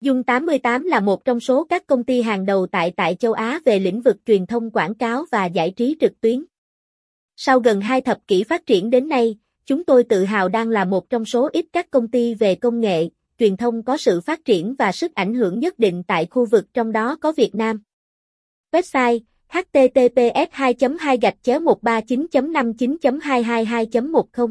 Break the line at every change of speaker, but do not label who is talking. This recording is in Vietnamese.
Dung 88 là một trong số các công ty hàng đầu tại tại châu Á về lĩnh vực truyền thông quảng cáo và giải trí trực tuyến. Sau gần hai thập kỷ phát triển đến nay, chúng tôi tự hào đang là một trong số ít các công ty về công nghệ, truyền thông có sự phát triển và sức ảnh hưởng nhất định tại khu vực trong đó có Việt Nam. Website https 2 2 139 59 222 10